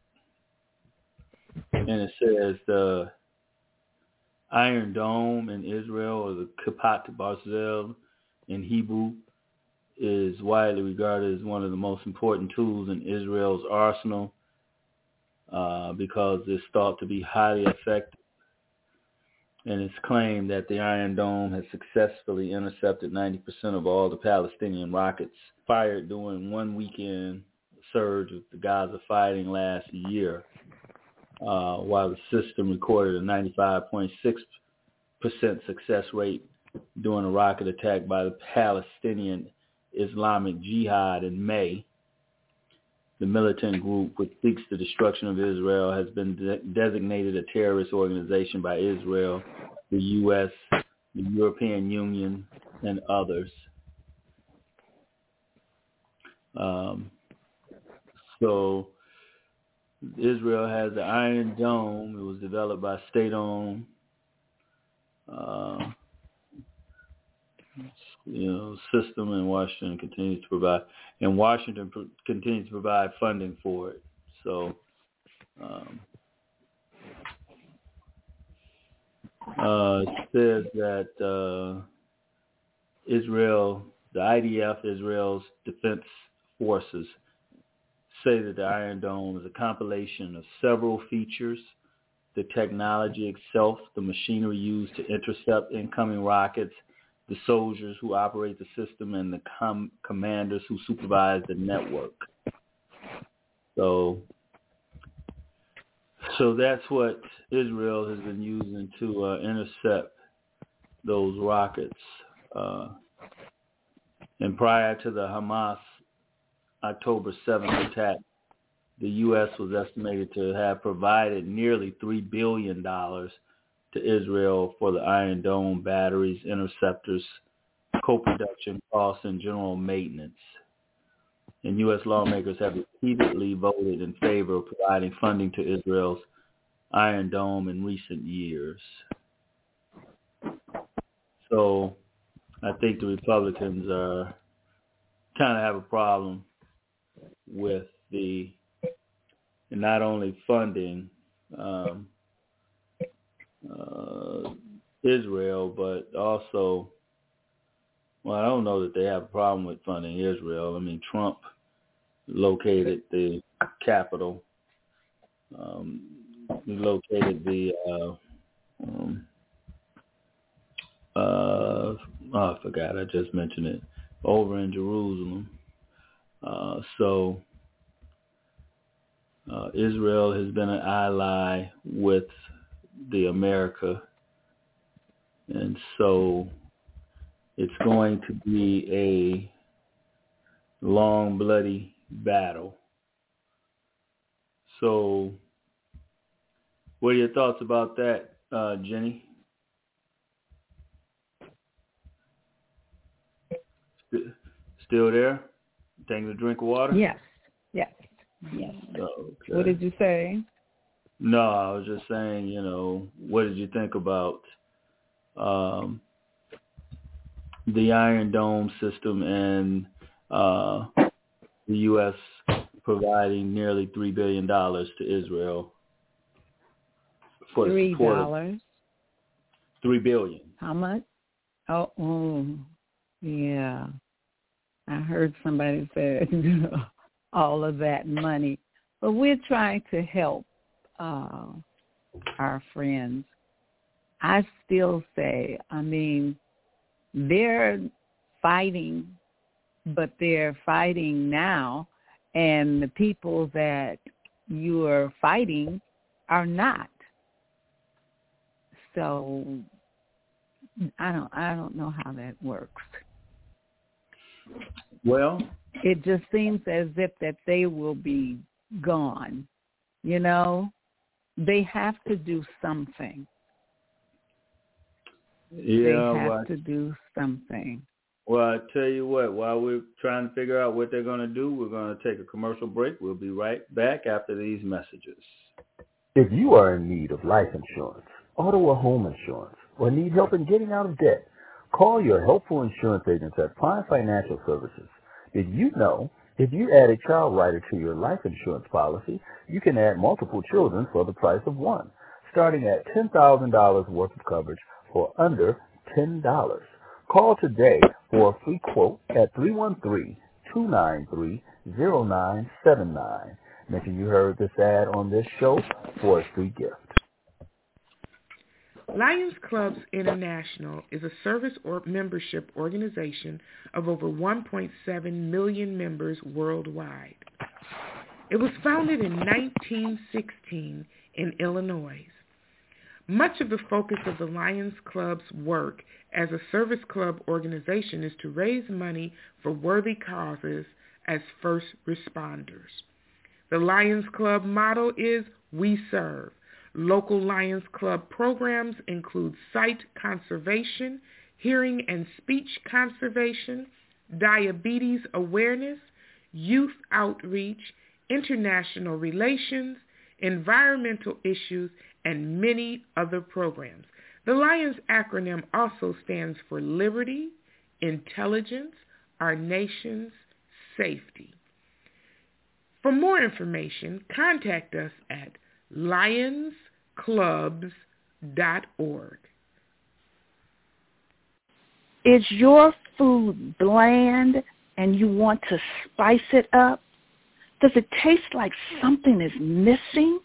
And it says the Iron Dome in Israel, or the Kippat Barzel in Hebrew, is widely regarded as one of the most important tools in Israel's arsenal uh, because it's thought to be highly effective. And it's claimed that the Iron Dome has successfully intercepted 90% of all the Palestinian rockets fired during one weekend surge of the Gaza fighting last year uh, while the system recorded a 95.6% success rate during a rocket attack by the Palestinian Islamic Jihad in May. The militant group, which seeks the destruction of Israel, has been de- designated a terrorist organization by Israel, the U.S., the European Union, and others. Um, so Israel has the Iron Dome. It was developed by state-owned, uh, you know, system, and Washington continues to provide, and Washington continues to provide funding for it. So, um, uh, says that uh, Israel, the IDF, Israel's defense forces say that the Iron Dome is a compilation of several features, the technology itself, the machinery used to intercept incoming rockets, the soldiers who operate the system, and the com- commanders who supervise the network. So, so that's what Israel has been using to uh, intercept those rockets. Uh, and prior to the Hamas October 7th attack, the U.S. was estimated to have provided nearly $3 billion to Israel for the Iron Dome batteries, interceptors, co-production costs, and general maintenance. And U.S. lawmakers have repeatedly voted in favor of providing funding to Israel's Iron Dome in recent years. So I think the Republicans are kind of have a problem with the not only funding um, uh, Israel, but also, well, I don't know that they have a problem with funding Israel. I mean, Trump located the capital, um, located the uh, um, uh, oh, I forgot. I just mentioned it over in Jerusalem. Uh, so uh, Israel has been an ally with the America, and so it's going to be a long, bloody battle. So, what are your thoughts about that, uh, Jenny? Still there? Taking a drink of water? Yes. Yes. Yes. Okay. What did you say? No, I was just saying, you know, what did you think about um, the Iron Dome system and uh, the U.S. providing nearly three billion dollars to Israel for Three support of- dollars. Three billion. How much? Oh, oh, yeah. I heard somebody say all of that money, but we're trying to help uh, our friends. I still say, I mean, they're fighting, but they're fighting now, and the people that you are fighting are not. So I don't I don't know how that works. Well, It just seems as if that they will be gone. You know, they have to do something. yeah. they have well, to do something. well, I tell you what. While we're trying to figure out what they're going to do, we're going to take a commercial break. We'll be right back after these messages. If you are in need of life insurance, auto or home insurance, or need help in getting out of debt, call your helpful insurance agents at Prime Financial Services. Did you know if you add a child rider to your life insurance policy, you can add multiple children for the price of one, starting at $10,000 worth of coverage for under $10. Call today for a free quote at 313-293-0979. Mention you heard this ad on this show for a free gift. Lions Clubs International is a service or membership organization of over 1.7 million members worldwide. It was founded in 1916 in Illinois. Much of the focus of the Lions Club's work as a service club organization is to raise money for worthy causes as first responders. The Lions Club motto is We Serve. Local Lions Club programs include sight conservation, hearing and speech conservation, diabetes awareness, youth outreach, international relations, environmental issues, and many other programs. The Lions acronym also stands for Liberty, Intelligence, Our Nation's Safety. For more information, contact us at lionsclubs.org. Is your food bland and you want to spice it up? Does it taste like something is missing?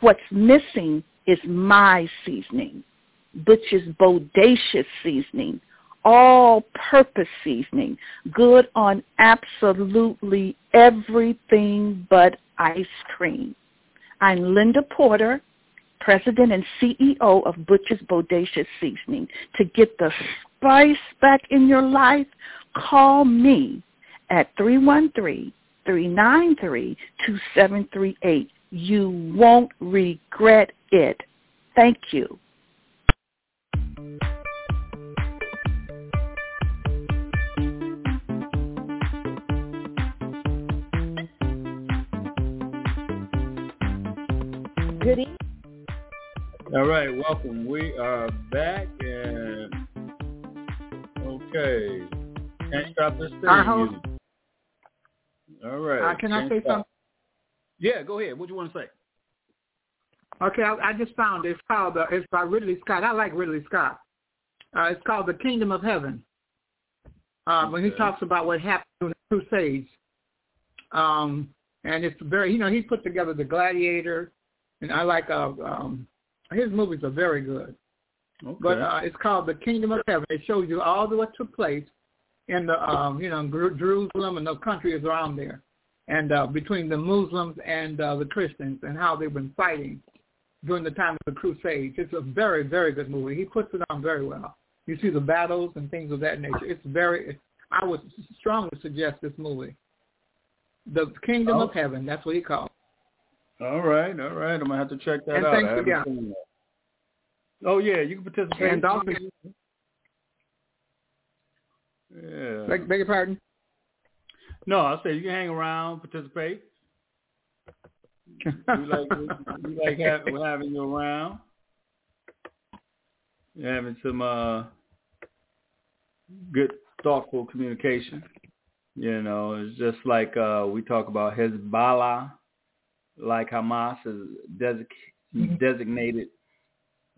What's missing is my seasoning, Butch's Bodacious seasoning, all-purpose seasoning, good on absolutely everything but ice cream. I'm Linda Porter, President and CEO of Butcher's Bodacious Seasoning. To get the spice back in your life, call me at 313-393-2738. You won't regret it. Thank you. Good evening. All right, welcome. We are back and okay. Can't stop this thing. Host- All right. Uh, can I Can't say stop. something? Yeah, go ahead. What do you want to say? Okay, I, I just found it. It's called uh, it's by Ridley Scott. I like Ridley Scott. Uh, it's called The Kingdom of Heaven. Uh, When he talks about what happened during the Crusades, um, and it's very you know he put together the Gladiator, and I like uh, um, his movies are very good. Okay. But uh, it's called The Kingdom of Heaven. It shows you all the what took place in the um, you know Jerusalem and the countries around there, and uh, between the Muslims and uh, the Christians and how they've been fighting during the time of the Crusades. It's a very very good movie. He puts it on very well. You see the battles and things of that nature. It's very. I would strongly suggest this movie. The Kingdom Oh. of Heaven. That's what he called. All right, all right. I'm gonna have to check that And out. thanks again. Oh yeah, you can participate. And also- yeah. Beg, beg your pardon. no, I said you can hang around, participate. We like we like we're having you around. You're having some uh, good, thoughtful communication. You know, it's just like uh, we talk about Hezbollah, like Hamas is desic- designated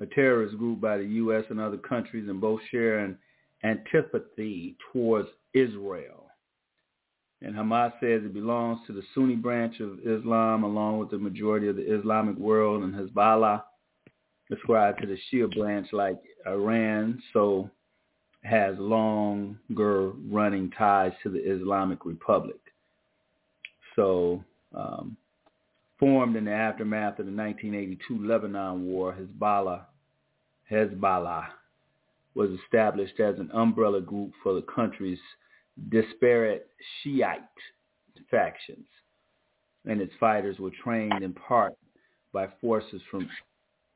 a terrorist group by the U.S. and other countries, and both share an antipathy towards Israel. And Hamas says it belongs to the Sunni branch of Islam along with the majority of the Islamic world, and Hezbollah ascribed to the Shia branch like Iran, so has longer running ties to the Islamic Republic. So um, formed in the aftermath of the 1982 Lebanon War, Hezbollah, Hezbollah was established as an umbrella group for the country's disparate Shiite factions, and its fighters were trained in part by forces from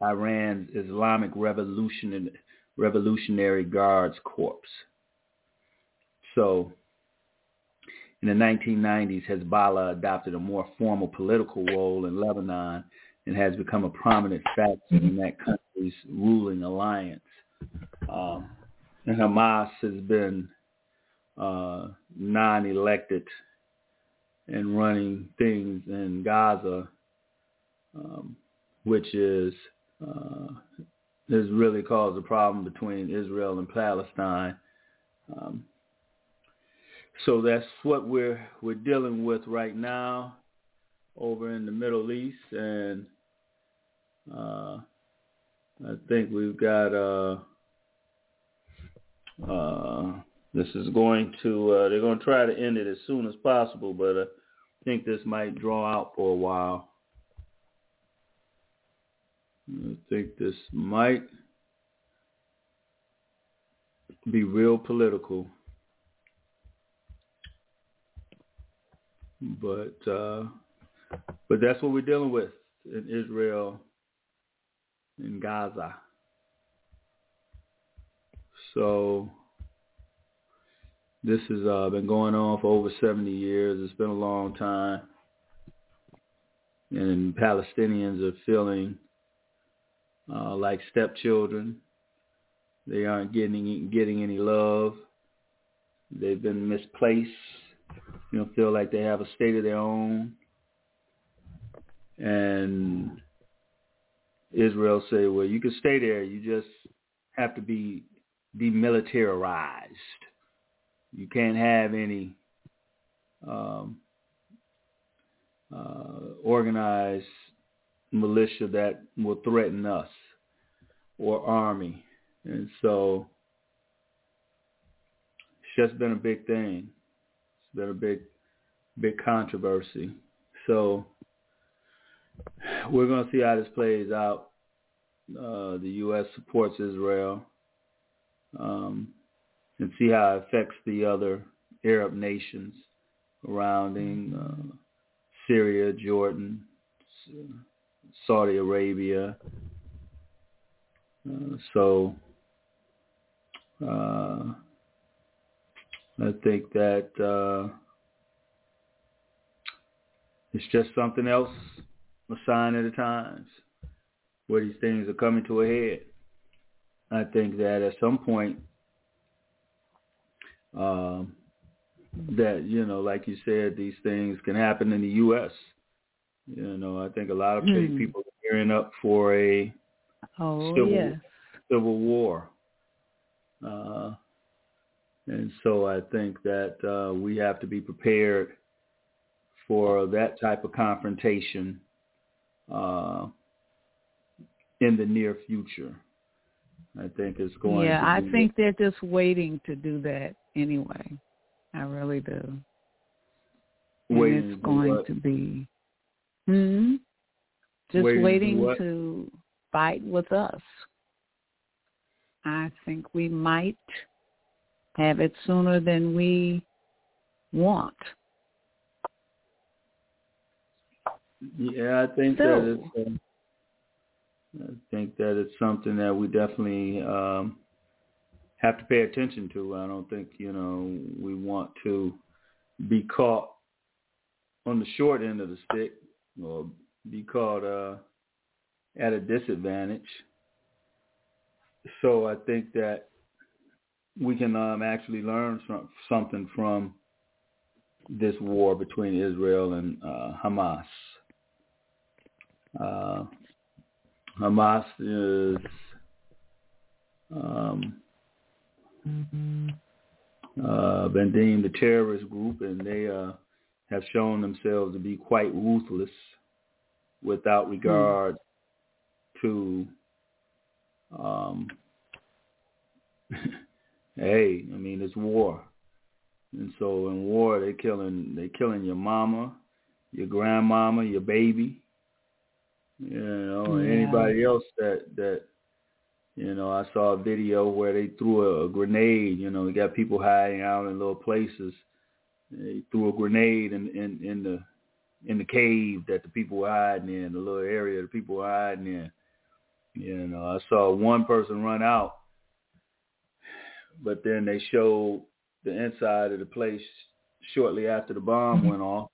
Iran's Islamic Revolution Revolutionary Guards Corps. So in the 1990s, Hezbollah adopted a more formal political role in Lebanon and has become a prominent factor in that country's ruling alliance. Um, and Hamas has been uh, non-elected and running things in Gaza, um, which is uh, has really caused a problem between Israel and Palestine. Um, so that's what we're we're dealing with right now over in the Middle East, and uh, I think we've got uh, uh, this is going to uh, they're going to try to end it as soon as possible, but I think this might draw out for a while. I think this might be real political. But uh, but that's what we're dealing with in Israel in Gaza. So this has uh, been going on for over 70 years. It's been a long time. And Palestinians are feeling uh, like stepchildren. They aren't getting getting any love. They've been misplaced. You know, feel like they have a state of their own. And Israel say, well, you can stay there. You just have to be demilitarized. You can't have any um, uh, organized militia that will threaten us or army. And so it's just been a big thing. Been a big, big controversy. So we're going to see how this plays out. Uh, the U.S. supports Israel um, and see how it affects the other Arab nations surrounding uh, Syria, Jordan, Saudi Arabia. Uh, so uh, I think that uh, it's just something else, a sign of the times, where these things are coming to a head. I think that at some point, um, that you know, like you said, these things can happen in the U.S. You know, I think a lot of mm. people are gearing up for a oh, civil, yes. civil war. Uh, and so I think that uh, we have to be prepared for that type of confrontation uh, in the near future. I think it's going. Yeah, I think they're just waiting to do that anyway. I really do. Waiting and it's going what? to be. Hmm. Just waiting, waiting to fight with us. I think we might have it sooner than we want. Yeah, I think so, that it's. Uh, I think that it's something that we definitely um, have to pay attention to. I don't think you know we want to be caught on the short end of the stick or be caught uh, at a disadvantage. So I think that we can um, actually learn some, something from this war between Israel and uh, Hamas. Uh, Hamas is um, uh, been deemed a terrorist group, and they uh, have shown themselves to be quite ruthless without regard mm. to um, hey, I mean it's war. And so in war they killing they killing your mama, your grandmama, your baby. You know, yeah. anybody else that that you know, I saw a video where they threw a, a grenade, you know, they got people hiding out in little places. They threw a grenade in, in, in the in the cave that the people were hiding in, the little area the people were hiding in. You know, I saw one person run out but then they showed the inside of the place shortly after the bomb Mm-hmm. went off,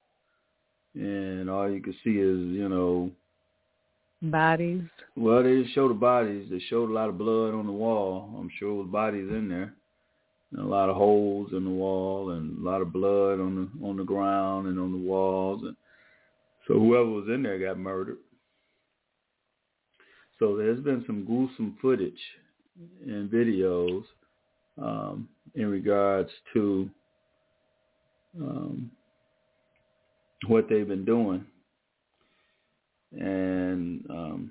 and all you could see is you know bodies. Well, they didn't show the bodies. They showed a lot of blood on the wall. I'm sure there was bodies in there. And a lot of holes in the wall and a lot of blood on the on the ground and on the walls. And so whoever was in there got murdered. So there's been some gruesome footage and videos um, in regards to um, what they've been doing, and um,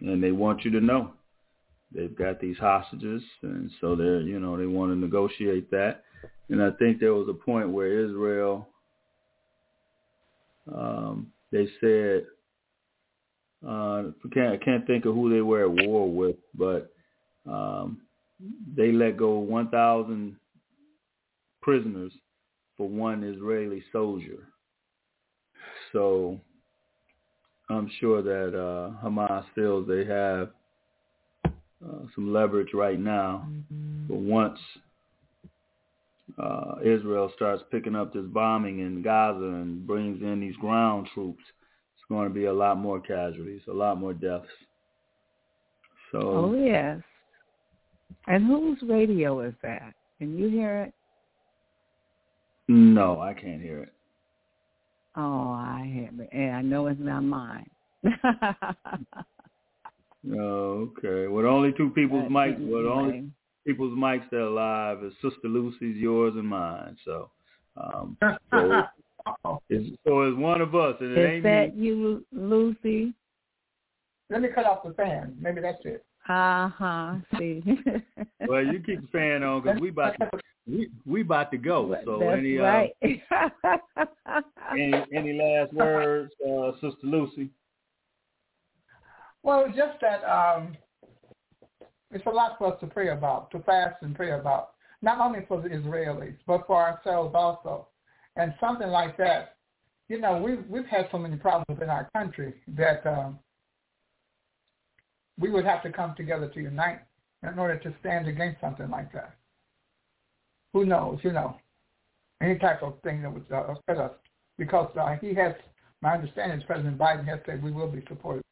and they want you to know. They've got these hostages, and so they're you know they want to negotiate that, and I think there was a point where Israel um, they said uh, I can't I can't think of who they were at war with, but um, they let go 1,000 prisoners for one Israeli soldier. So I'm sure that uh, Hamas feels they have uh, some leverage right now. But once uh, Israel starts picking up this bombing in Gaza and brings in these ground troops, it's going to be a lot more casualties, a lot more deaths. So, oh yes. And whose radio is that? Can you hear it? No, I can't hear it. Oh, I hear it. And I know it's not mine. okay. Well, only two people's But mics. Well, the only people's mics that are alive is Sister Lucy's, yours, and mine. So, um, so, it's, so it's one of us, and it Is ain't that me. you, Lucy? Let me cut off the fan. Maybe that's it. Uh huh. See. Well, you keep the fan on because we about to we we about to go. So That's any right. uh, any any last words, uh, Sister Lucy? Well, just that um, it's a lot for us to pray about, to fast and pray about, not only for the Israelis, but for ourselves also. And something like that, you know, we've, we've had so many problems in our country that um, we would have to come together to unite in order to stand against something like that. Who knows, you know, any type of thing that would uh, upset us. Because uh, he has, my understanding is President Biden has said we will be supported.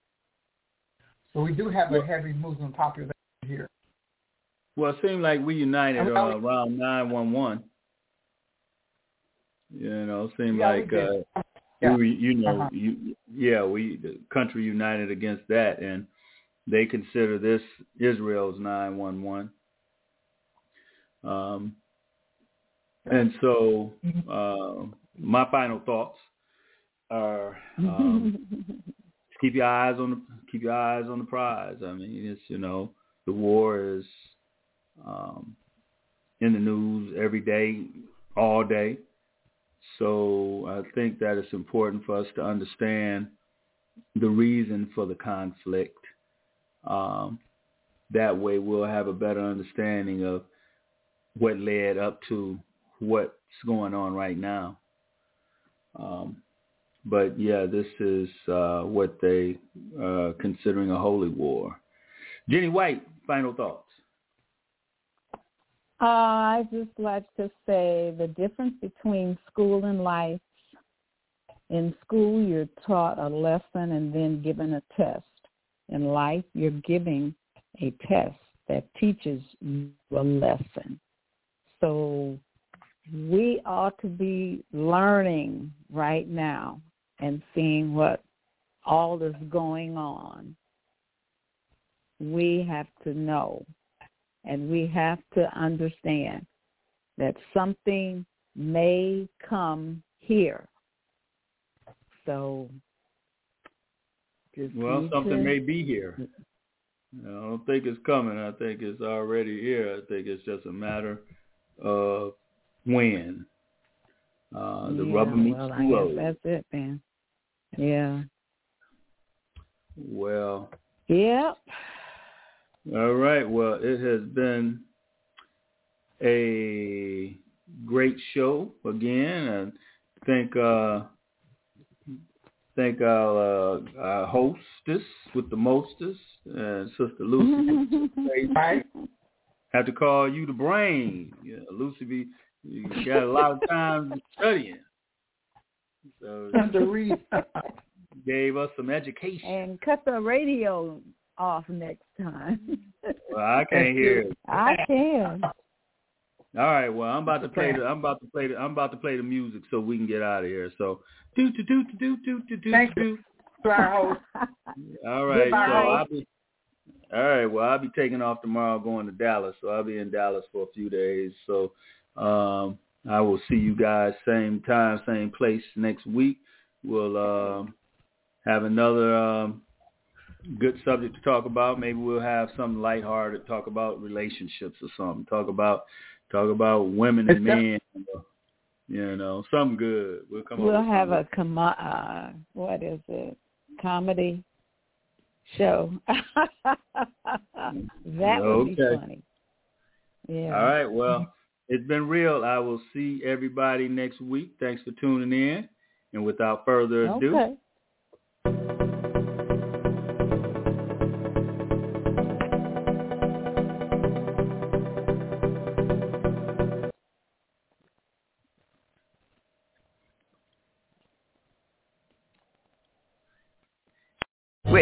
So we do have a heavy Muslim population here. Well, it seemed like we united uh, around nine one one. You know, it seemed Yeah, like did. uh, Yeah. we, you know, Uh-huh. you, yeah, we the country united against that, and they consider this Israel's nine one one. Um, and so, uh, my final thoughts are um, keep your eyes on the keep your eyes on the prize. I mean, it's you know the war is um, in the news every day, all day. So I think that it's important for us to understand the reason for the conflict. Um, that way, we'll have a better understanding of what led up to what's going on right now. Um, but yeah, this is uh, what they uh, considering a holy war. Jenny White, final thoughts. Uh, I just like to say the difference between school and life. In school, you're taught a lesson and then given a test. In life, you're giving a test that teaches you a lesson. So we ought to be learning right now and seeing what all is going on. We have to know and we have to understand that something may come here. So just Well, something to- may be here. I don't think it's coming. I think it's already here. I think it's just a matter of when. Uh, the yeah, rubber meets well, the I road. that's it, man. Yeah. Well, Yep. all right. Well, it has been a great show again. and thank uh, thank our, uh, our hostess with the mostest, and Sister Lucy. Right? Have to call you the brain. Yeah, Lucy be you got a lot of time studying. So to read. gave us some education. and cut the radio off next time. Well, I can't hear it. I can. All right, well, I'm about to play the I'm about to play the I'm about to play the music so we can get out of here. So do do do do do do do Thank do. Host. All right, so Goodbye. I'll be all right. Well, I'll be taking off tomorrow, going to Dallas. So I'll be in Dallas for a few days. So um, I will see you guys same time, same place next week. We'll um, have another um, good subject to talk about. Maybe we'll have something lighthearted, talk about relationships or something. Talk about talk about women and men. You know, something good. We'll come. We'll have something. a com- uh, what is it? Comedy show. that would be funny. Yeah. All right. Well, it's been real. I will see everybody next week. Thanks for tuning in. And without further ado, Okay.